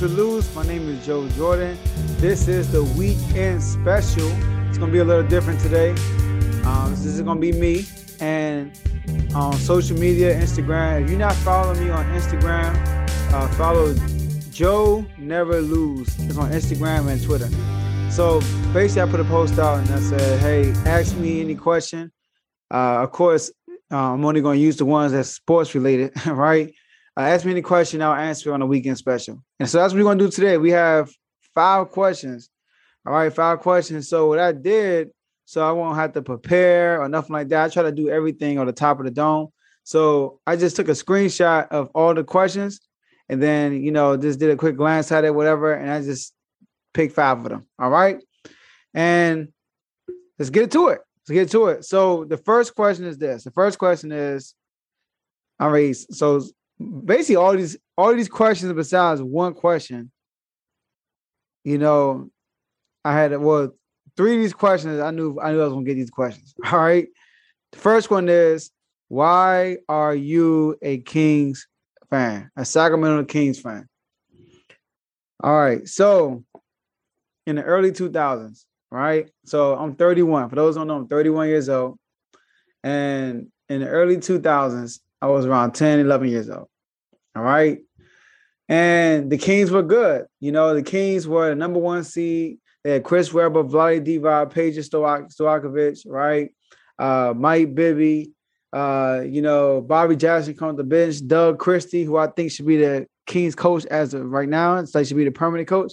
Or Lose. My name is Joe Jordan. This is the weekend special. It's gonna be a little different today. Um, this is gonna be me and on social media, Instagram. If you're not following me on Instagram, uh, follow Joe Never Lose. It's on Instagram and Twitter. So basically, I put a post out and I said, "Hey, ask me any question." Uh, of course, uh, I'm only to use the ones that's sports related, right? Uh, ask me any question, I'll answer on the weekend special. And so that's what we're to do today. We have five questions. All right, five questions. So what I did, so I won't have to prepare or nothing like that. I try to do everything on the top of the dome. So I just took a screenshot of all the questions and then, you know, just did a quick glance at it, whatever. And I just picked five of them. All right. And let's get to it. Let's get to it. So the first question is this. The first question is, all right, so basically all these all these questions besides one question. You know i had well three of these questions i knew i knew i was gonna get these questions all right? The first one is why are you a kings fan a sacramento kings fan? All right so in the early 2000s right? So i'm 31 for those who don't know i'm 31 years old. And in the early 2000s i was around 10 11 years old all right. And the Kings were good. You know, the Kings were the number one seed. They had Chris Webber, Vlade Divac, Peja Stojakovic, right? Uh, Mike Bibby, uh, you know, Bobby Jackson come to the bench, Doug Christie, who I think should be the Kings coach as of right now. It's like should be the permanent coach.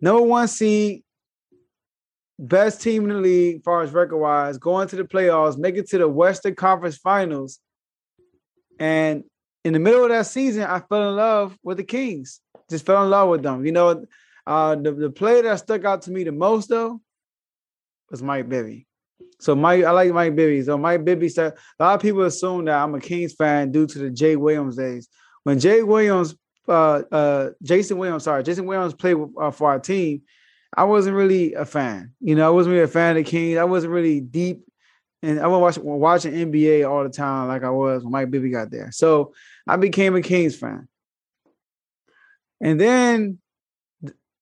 Number one seed, best team in the league, as far as record wise, going to the playoffs, make it to the Western Conference Finals, and in the middle of that season, I fell in love with the Kings. Just fell in love with them. You know, uh, the, the player that stuck out to me the most though was Mike Bibby. So Mike, I like Mike Bibby. So Mike Bibby said a lot of people assume that I'm a Kings fan due to the Jay Williams days. When Jay Williams, uh, uh, Jason Williams, sorry, Jason Williams played with, uh, for our team, I wasn't really a fan. You know, I wasn't really a fan of the Kings. I wasn't really deep, and I was watching, watching NBA all the time like I was when Mike Bibby got there. So I became a Kings fan. And then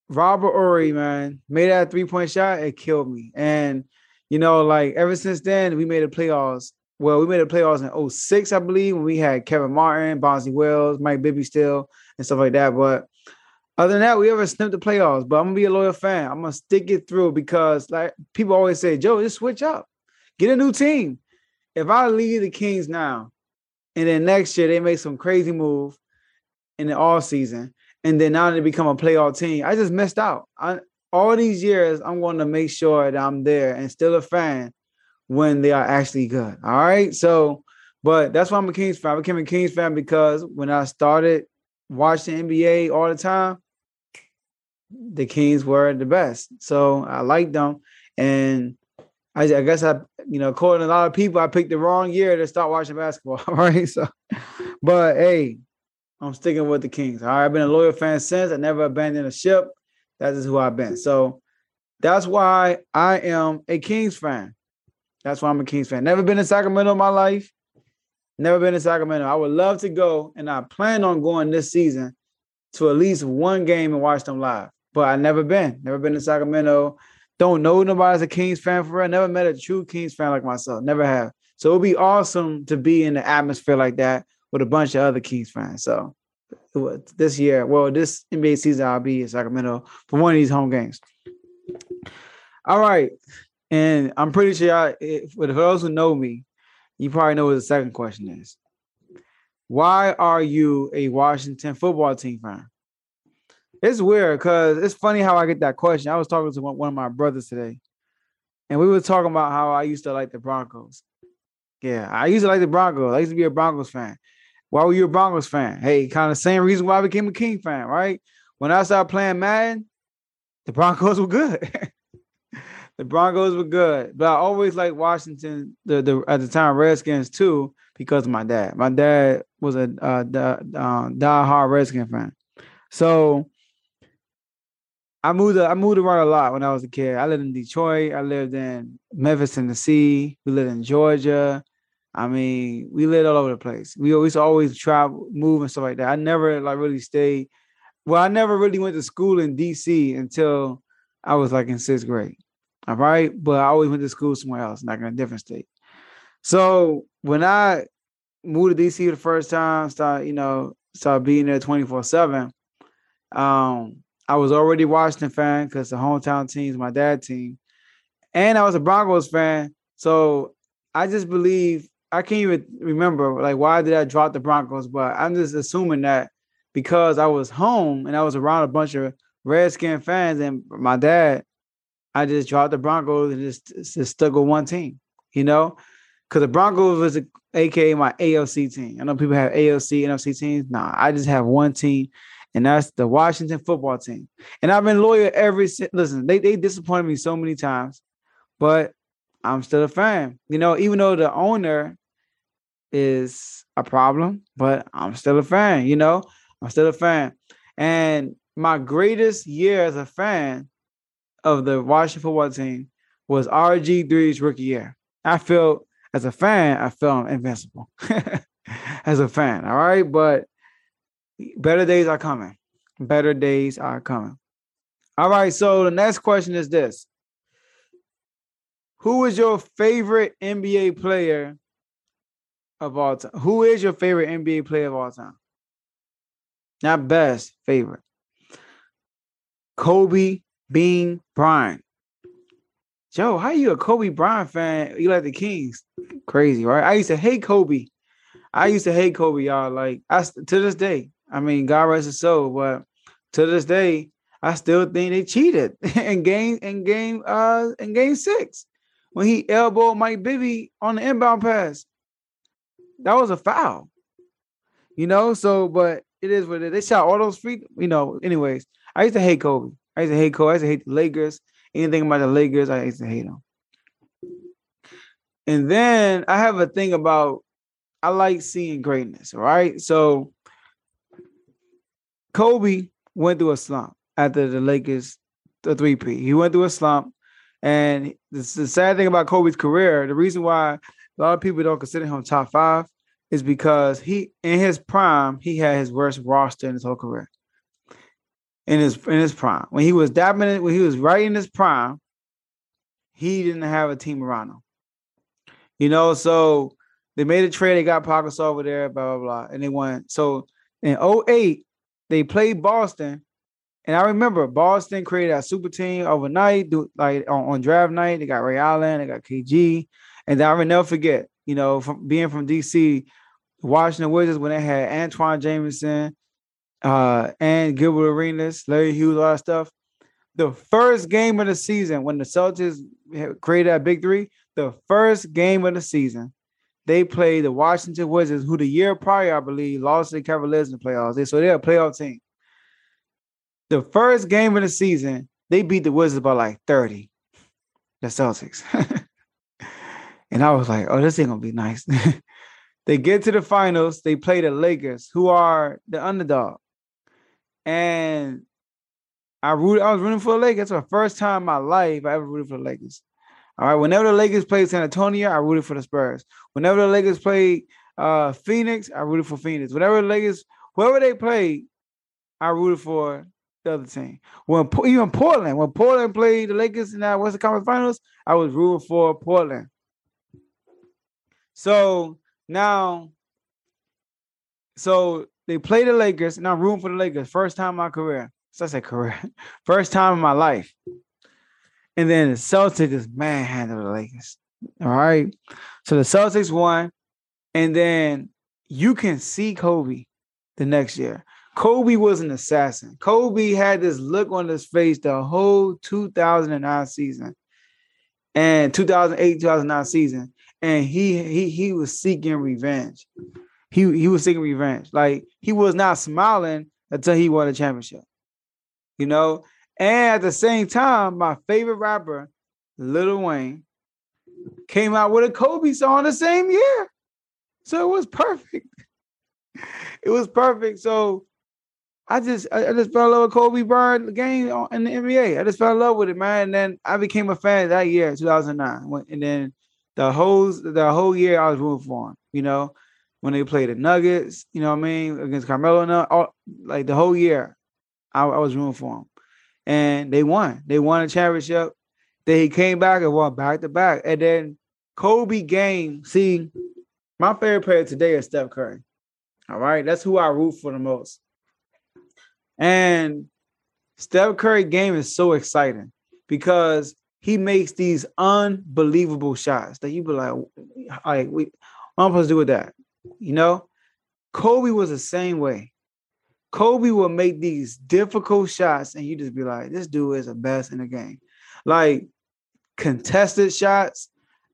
Robert Horry, man, made that three point shot. It killed me. And, you know, like ever since then, we made the playoffs. Well, we made the playoffs in 06, I believe, when we had Kevin Martin, Bonzi Wells, Mike Bibby still, and stuff like that. But other than that, we ever snipped the playoffs. But I'm gonna be a loyal fan. I'm gonna stick it through because, like people always say, Joe, just switch up, get a new team. If I leave the Kings now, and then next year they make some crazy move in the off season, and then now they become a playoff team. I just missed out. I, all these years, I'm going to make sure that I'm there and still a fan when they are actually good. All right. So, but that's why I'm a Kings fan. I became a Kings fan because when I started watching NBA all the time, the Kings were the best. So I liked them. And I, I, guess I, you know, according to a lot of people, I picked the wrong year to start watching basketball. Right. So, but hey, I'm sticking with the Kings. All right. I've been a loyal fan since. I never abandoned a ship. That is who I've been. So that's why I am a Kings fan. That's why I'm a Kings fan. Never been in Sacramento in my life. Never been in Sacramento. I would love to go, and I plan on going this season to at least one game and watch them live. But I never been. Never been to Sacramento. Don't know nobody's a Kings fan for real. Never met a true Kings fan like myself. Never have. So it'd be awesome to be in the atmosphere like that with a bunch of other Kings fans. So this year, well, this NBA season, I'll be in Sacramento for one of these home games. All right. And I'm pretty sure, I, for those who know me, you probably know what the second question is. Why are you a Washington football team fan? It's weird because it's funny how I get that question. I was talking to one of my brothers today, and we were talking about how I used to like the Broncos. Yeah, I used to like the Broncos. I used to be a Broncos fan. Why were you a Broncos fan? Hey, kind of same reason why I became a King fan, right? When I started playing Madden, the Broncos were good. the Broncos were good, but I always liked Washington. The the at the time Redskins too because of my dad. My dad was a uh, die, uh, die-hard Redskin fan, so I moved I moved around a lot when I was a kid. I lived in Detroit. I lived in Memphis, Tennessee. We lived in Georgia. I mean, we lived all over the place. We always always travel, move and stuff like that. I never like really stayed well, I never really went to school in DC until I was like in sixth grade. All right. But I always went to school somewhere else, like in a different state. So when I moved to DC the first time, start, you know, start being there 24-7, um, I was already Washington fan because the hometown team is my dad team. And I was a Broncos fan. So I just believe I can't even remember like why did I drop the Broncos, but I'm just assuming that because I was home and I was around a bunch of Redskin fans and my dad, I just dropped the Broncos and just, just stuck with one team, you know? Because the Broncos was a, aka my AFC team. I know people have AFC, NFC teams. Nah, I just have one team, and that's the Washington football team. And I've been loyal every since. listen, they they disappointed me so many times, but I'm still a fan. You know, even though the owner is a problem, but I'm still a fan, you know. I'm still a fan. And my greatest year as a fan of the Washington football team was RG3's rookie year. I felt as a fan, I felt invincible as a fan. All right. But better days are coming. Better days are coming. All right. So the next question is this Who is your favorite NBA player of all time? Who is your favorite NBA player of all time? Not best, favorite. Kobe Bean Bryant. Joe, how are you a Kobe Bryant fan? You like the Kings? Crazy, right? I used to hate Kobe. I used to hate Kobe, y'all. Like I to this day. I mean, God rest his soul, but to this day, I still think they cheated in game in game uh in game six when he elbowed Mike Bibby on the inbound pass. That was a foul. You know, so but it is what it is. They shot all those free, you know. Anyways, I used to hate Kobe. I used to hate Kobe. I used to hate the Lakers. Anything about the Lakers, I used to hate them. And then I have a thing about I like seeing greatness. Right, so Kobe went through a slump after the Lakers the three P. He went through a slump, and the, the sad thing about Kobe's career, the reason why a lot of people don't consider him top five is because he in his prime he had his worst roster in his whole career. In his in his prime, when he was dominant, when he was right in his prime, he didn't have a team around him. You know, so they made a trade. They got Pockets over there, blah blah blah, and they won. So in 08, they played Boston, and I remember Boston created a super team overnight, do, like on, on draft night. They got Ray Allen, they got KG, and I will never forget. You know, from being from DC, Washington Wizards when they had Antawn Jamison, uh, and Gilbert Arenas, Larry Hughes, a lot of stuff. The first game of the season when the Celtics created that big three, the first game of the season, they played the Washington Wizards, who the year prior, I believe, lost to the Cavaliers in the playoffs. So they're a playoff team. The first game of the season, they beat the Wizards by like 30, the Celtics. and I was like, oh, this ain't gonna be nice. They get to the finals. They play the Lakers, who are the underdog. And I root, I was rooting for the Lakers. It's the first time in my life I ever rooted for the Lakers. All right. Whenever the Lakers played San Antonio, I rooted for the Spurs. Whenever the Lakers played uh, Phoenix, I rooted for Phoenix. Whenever the Lakers, whoever they played, I rooted for the other team. When even Portland, when Portland played the Lakers in that Western Conference Finals, I was rooting for Portland. So now, so they play the Lakers, and I'm rooting for the Lakers. First time in my career. So I said career. First time in my life. And then the Celtics just manhandled the Lakers. All right. So the Celtics won. And then you can see Kobe the next year. Kobe was an assassin. Kobe had this look on his face the whole 2009 season and 2008, 2009 season and he he he was seeking revenge. He he was seeking revenge. Like he was not smiling until he won a championship. You know, and at the same time, my favorite rapper, Lil Wayne, came out with a Kobe song the same year. So it was perfect. It was perfect. So I just I, just fell in love with Kobe Bryant game in the NBA. I just fell in love with it, man. And then I became a fan that year, 2009. And then the whole the whole year I was rooting for him. You know, when they played the Nuggets, you know what I mean, against Carmelo, and all, like the whole year, I, I was rooting for them, and they won. They won a championship. Then he came back and won back to back, and then Kobe game. See, my favorite player today is Steph Curry. All right, that's who I root for the most. And Steph Curry game is so exciting because he makes these unbelievable shots that you be like, like we, what am I supposed to do with that? You know, Kobe was the same way. Kobe will make these difficult shots, and you just be like, this dude is the best in the game. Like contested shots,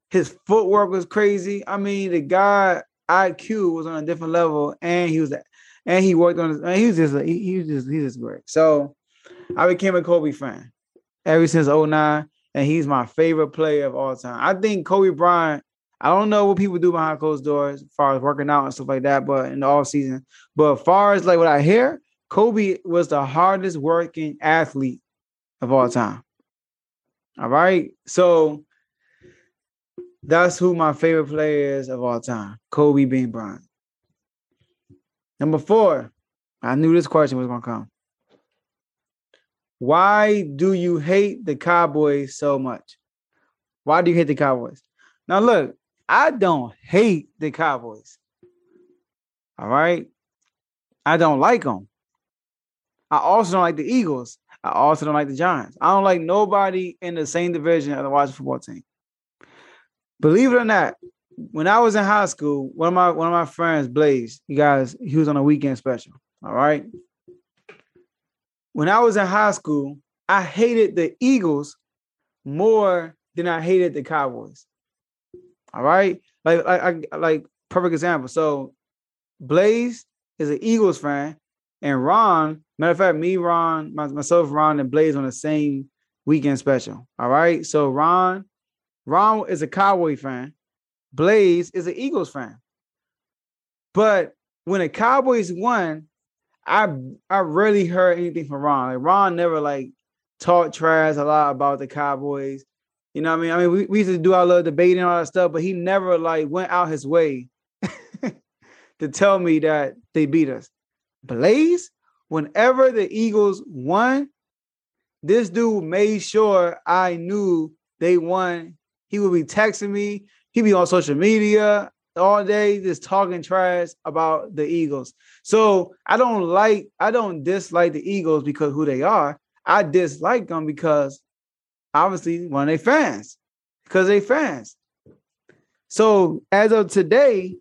his footwork was crazy. I mean, the guy IQ was on a different level, and he was and he worked on his. he was just he, he was just he was just great. So I became a Kobe fan ever since 09, and he's my favorite player of all time. I think Kobe Bryant. I don't know what people do behind closed doors as far as working out and stuff like that, but in the off season. But as far as like what I hear, Kobe was the hardest working athlete of all time. All right. So that's who my favorite player is of all time. Kobe Bean Bryant. Number four, I knew this question was gonna come. Why do you hate the Cowboys so much? Why do you hate the Cowboys? Now, look, I don't hate the Cowboys. All right. I don't like them. I also don't like the Eagles. I also don't like the Giants. I don't like nobody in the same division of the Washington football team. Believe it or not, when I was in high school, one of my one of my friends, Blaze, you guys, he was on a weekend special. All right. When I was in high school, I hated the Eagles more than I hated the Cowboys. All right. Like, like, like perfect example. So Blaze is an Eagles fan, and Ron, matter of fact, me, Ron, myself, Ron, and Blaze on the same weekend special. All right. So Ron, Ron is a Cowboy fan. Blaze is an Eagles fan. But when the Cowboys won, I I rarely heard anything from Ron. Like Ron never like talked trash a lot about the Cowboys. You know what I mean? I mean, we, we used to do our little debating and all that stuff, but he never like went out his way to tell me that they beat us. Blaze, whenever the Eagles won, this dude made sure I knew they won. He would be texting me. He'd be on social media all day just talking trash about the Eagles. So I don't like, I don't dislike the Eagles because who they are. I dislike them because obviously one of their fans, because they fans. So as of today,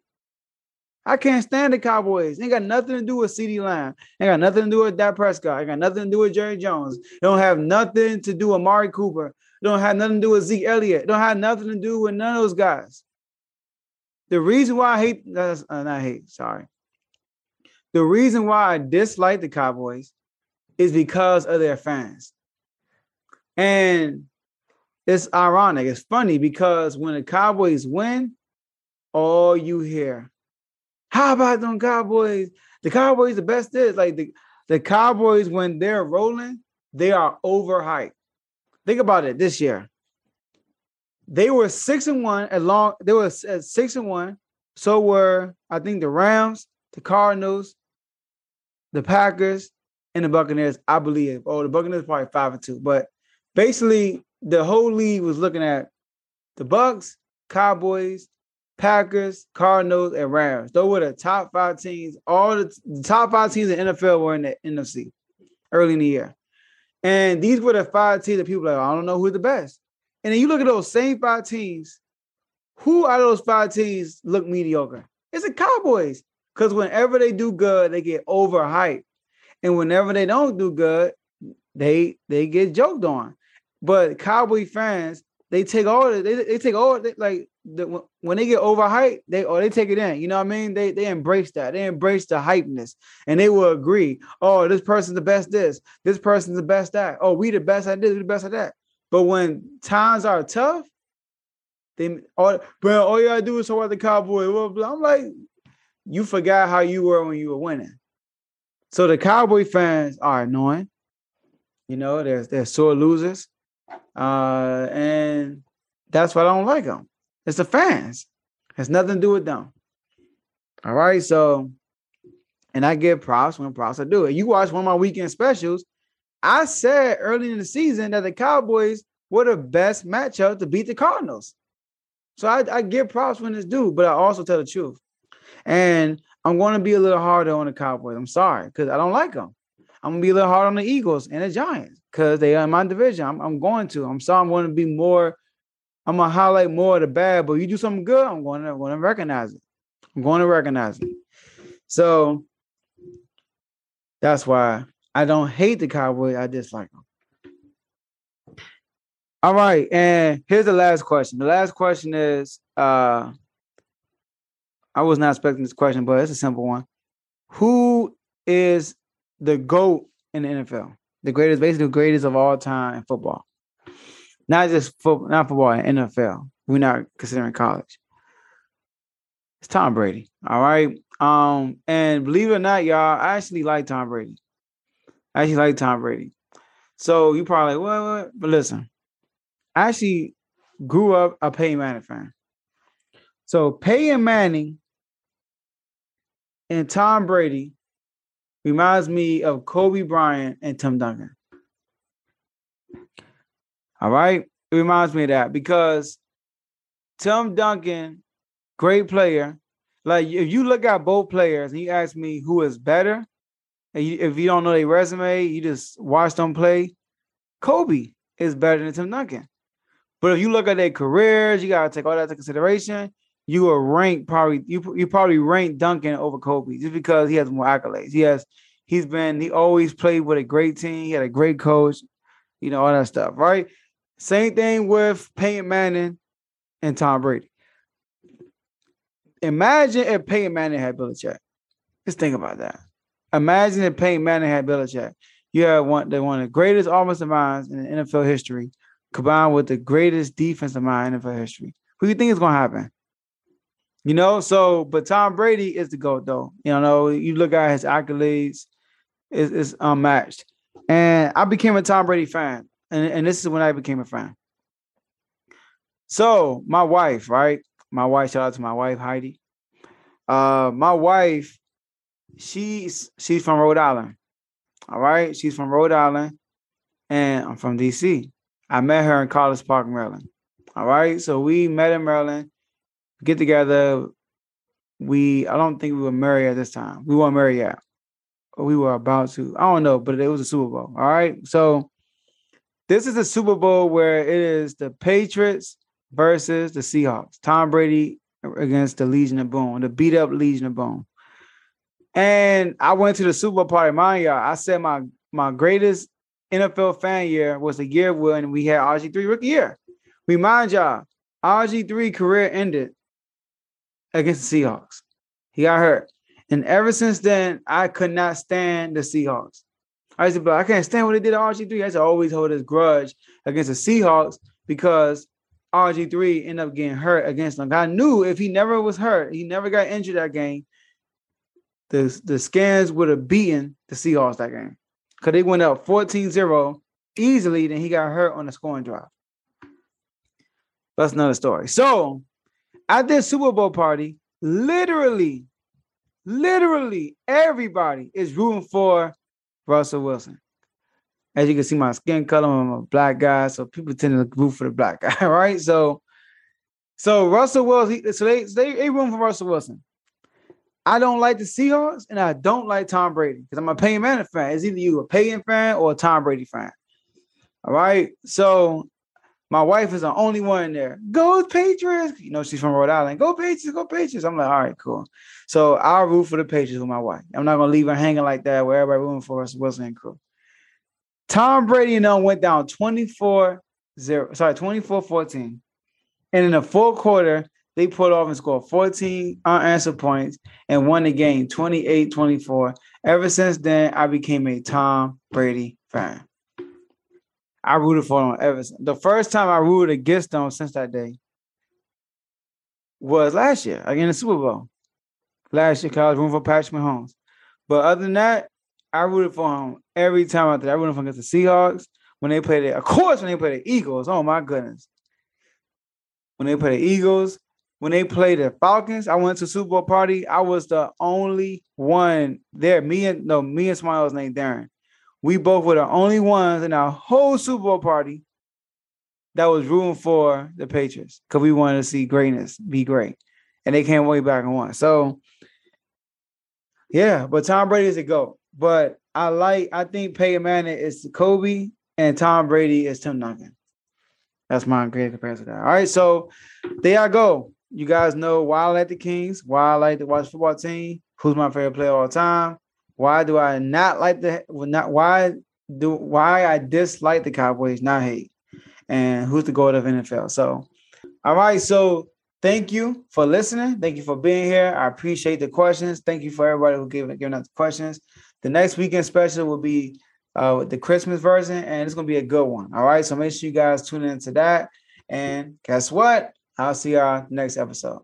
I can't stand the Cowboys. ain't got nothing to do with CeeDee Lamb. ain't got nothing to do with Dak Prescott. ain't got nothing to do with Jerry Jones. It don't have nothing to do with Amari Cooper. It don't have nothing to do with Zeke Elliott. It don't have nothing to do with none of those guys. The reason why I hate, uh, not hate, sorry. The reason why I dislike the Cowboys is because of their fans. And it's ironic. It's funny because when the Cowboys win, all you hear, how about them Cowboys? The Cowboys, the best is like the, the Cowboys, when they're rolling, they are overhyped. Think about it this year. They were six and one along, they were at six and one. So were I think the Rams, the Cardinals, the Packers, and the Buccaneers, I believe. Oh, the Buccaneers probably five and two. But basically, the whole league was looking at the Bucks, Cowboys, Packers, Cardinals, and Rams. Those were the top five teams. All the, the top five teams in the NFL were in the NFC early in the year. And these were the five teams that people like, I don't know who's the best. And then you look at those same five teams, who out of those five teams look mediocre? It's the Cowboys. Because whenever they do good, they get overhyped. And whenever they don't do good, they they get joked on. But Cowboy fans, they take all they, they take all they, like the, when they get overhyped, they or they take it in. You know what I mean? They they embrace that. They embrace the hypeness, and they will agree. Oh, this person's the best. This this person's the best. That oh, we the best at this. We the best at that. But when times are tough, they all bro, all you gotta do is support the Cowboy. I'm like, you forgot how you were when you were winning. So the Cowboy fans are annoying. You know, they're they're sore losers, uh, and that's why I don't like them. It's the fans. It has nothing to do with them. All right, so And I give props when props I do it. You watch one of my weekend specials. I said early in the season that the Cowboys were the best matchup to beat the Cardinals. So I, I give props when it's due, but I also tell the truth. And I'm going to be a little harder on the Cowboys. I'm sorry because I don't like them. I'm gonna be a little hard on the Eagles and the Giants because they are in my division. I'm, I'm going to. I'm sorry. I'm going to be more. I'm gonna highlight more of the bad. But you do something good, I'm going to, I'm going to recognize it. I'm going to recognize it. So that's why I don't hate the Cowboys. I dislike them. All right, and here's the last question. The last question is uh I was not expecting this question, but it's a simple one. Who is the GOAT in the NFL? The greatest, basically the greatest of all time in football. Not just football, not football, NFL. We're not considering college. It's Tom Brady. All right. Um, and believe it or not, y'all, I actually like Tom Brady. I actually like Tom Brady. So you probably like, what, what? But listen, I actually grew up a Peyton Manning fan. So Peyton Manning and Tom Brady reminds me of Kobe Bryant and Tim Duncan. All right. It reminds me of that because Tim Duncan, great player, like if you look at both players and you ask me who is better, and you, if you don't know their resume, you just watch them play. Kobe is better than Tim Duncan. But if you look at their careers, you gotta take all that into consideration. You will rank probably you you probably rank Duncan over Kobe just because he has more accolades. He has he's been he always played with a great team. He had a great coach, you know all that stuff, right? Same thing with Peyton Manning and Tom Brady. Imagine if Peyton Manning had Belichick. Just think about that. Imagine if Peyton Manning had Belichick. You have one, the one of the greatest offensive minds in NFL history, combined with the greatest defensive mind in NFL history. Who do you think is going to happen? You know, so but Tom Brady is the GOAT, though. You know, you look at his accolades, it's, it's unmatched. And I became a Tom Brady fan. And, and this is when I became a fan. So my wife, right? my wife, shout out to my wife, Heidi. Uh, my wife, she's she's from Rhode Island. All right. She's from Rhode Island, and I'm from DC. I met her in College Park, Maryland. All right. So we met in Maryland, get together. We I don't think we were married at this time. We weren't married yet. We were about to. I don't know, but it was a Super Bowl. All right. So this is a Super Bowl where it is the Patriots versus the Seahawks. Tom Brady against the Legion of Boom, the beat up Legion of Boom. And I went to the Super Bowl party. Mind y'all, I said my my greatest NFL fan year was the year when we had RG3 rookie year. Remind y'all, RG3 career ended against the Seahawks. He got hurt. And ever since then, I could not stand the Seahawks. I said, but I can't stand what they did to RG3. I used to always hold this grudge against the Seahawks because RG3 ended up getting hurt against them. I knew if he never was hurt, he never got injured that game, the, the Skins would have beaten the Seahawks that game. Because they went up 14-0 easily, then he got hurt on the scoring drive. That's another story. So at this Super Bowl party, literally, literally everybody is rooting for Russell Wilson. As you can see, my skin color, I'm a black guy, so people tend to root for the black guy, right? So, so Russell Wilson, so they they, they room for Russell Wilson. I don't like the Seahawks, and I don't like Tom Brady because I'm a Peyton Manning fan. It's either you a Peyton fan or a Tom Brady fan. All right. So my wife is the only one there. Go Patriots. You know, she's from Rhode Island. Go Patriots, go Patriots. I'm like, all right, cool. So I'll root for the Patriots with my wife. I'm not gonna leave her hanging like that where everybody rooting for Russ Wilson and crew. Tom Brady and them went down 24 0, sorry, 24 14. And in the fourth quarter, they pulled off and scored 14 unanswered points and won the game 28 24. Ever since then, I became a Tom Brady fan. I rooted for them ever since. The first time I rooted against them since that day was last year, again, the Super Bowl. Last year, because I was rooting for Patrick Mahomes. But other than that, I rooted for him every time out there. I rooted for against the Seahawks when they played it. Of course, when they played the Eagles. Oh my goodness. When they played the Eagles, when they played the Falcons. I went to Super Bowl party. I was the only one there. Me and no, me and Smiles named Darren. We both were the only ones in our whole Super Bowl party that was rooting for the Patriots because we wanted to see greatness be great, and they came way back and won. So, yeah, but Tom Brady is a goat. But I like, I think Peyton Manning is Kobe, and Tom Brady is Tim Duncan. That's my great comparison. All right, so there I go. You guys know why I like the Kings, why I like to watch football team, who's my favorite player all time. Why do I not like the not why do why I dislike the Cowboys, not hate, and who's the goat of NFL? So, all right, so thank you for listening. Thank you for being here. I appreciate the questions. Thank you for everybody who gave giving us the questions. The next weekend special will be uh, the Christmas version, and it's gonna be a good one. All right, so make sure you guys tune into that. And guess what? I'll see y'all next episode.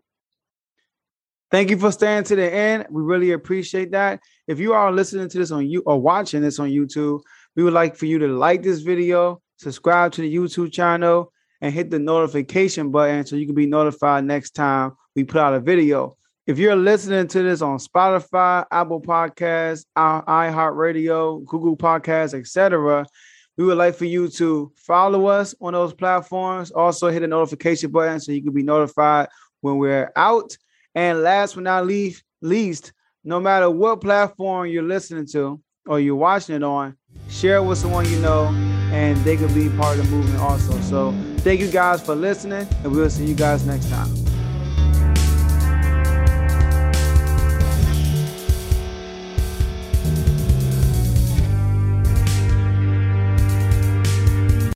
Thank you for staying to the end. We really appreciate that. If you are listening to this on you or watching this on YouTube, we would like for you to like this video, subscribe to the YouTube channel, and hit the notification button so you can be notified next time we put out a video. If you're listening to this on Spotify, Apple Podcasts, iHeartRadio, Google Podcasts, etc., we would like for you to follow us on those platforms. Also, hit the notification button so you can be notified when we're out. And last but not least, least, no matter what platform you're listening to or you're watching it on, share it with someone you know, and they could be part of the movement also. So, thank you guys for listening, and we'll see you guys next time.